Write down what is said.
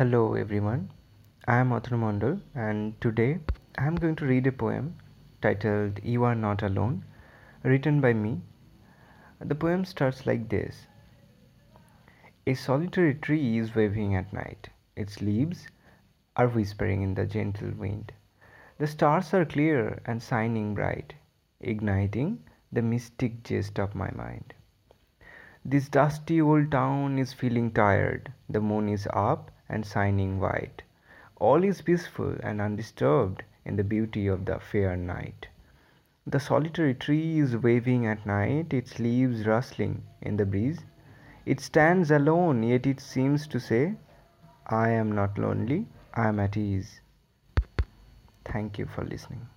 Hello everyone, I am Atanu Mandal and today I am going to read a poem titled You Are Not Alone, written by me. The poem starts like this A solitary tree is waving at night, its leaves are whispering in the gentle wind. The stars are clear and shining bright, igniting the mystic gist of my mind. This dusty old town is feeling tired. The moon is up and shining white. All is peaceful and undisturbed in the beauty of the fair night. The solitary tree is waving at night, its leaves rustling in the breeze. It stands alone, yet it seems to say, I am not lonely, I am at ease. Thank you for listening.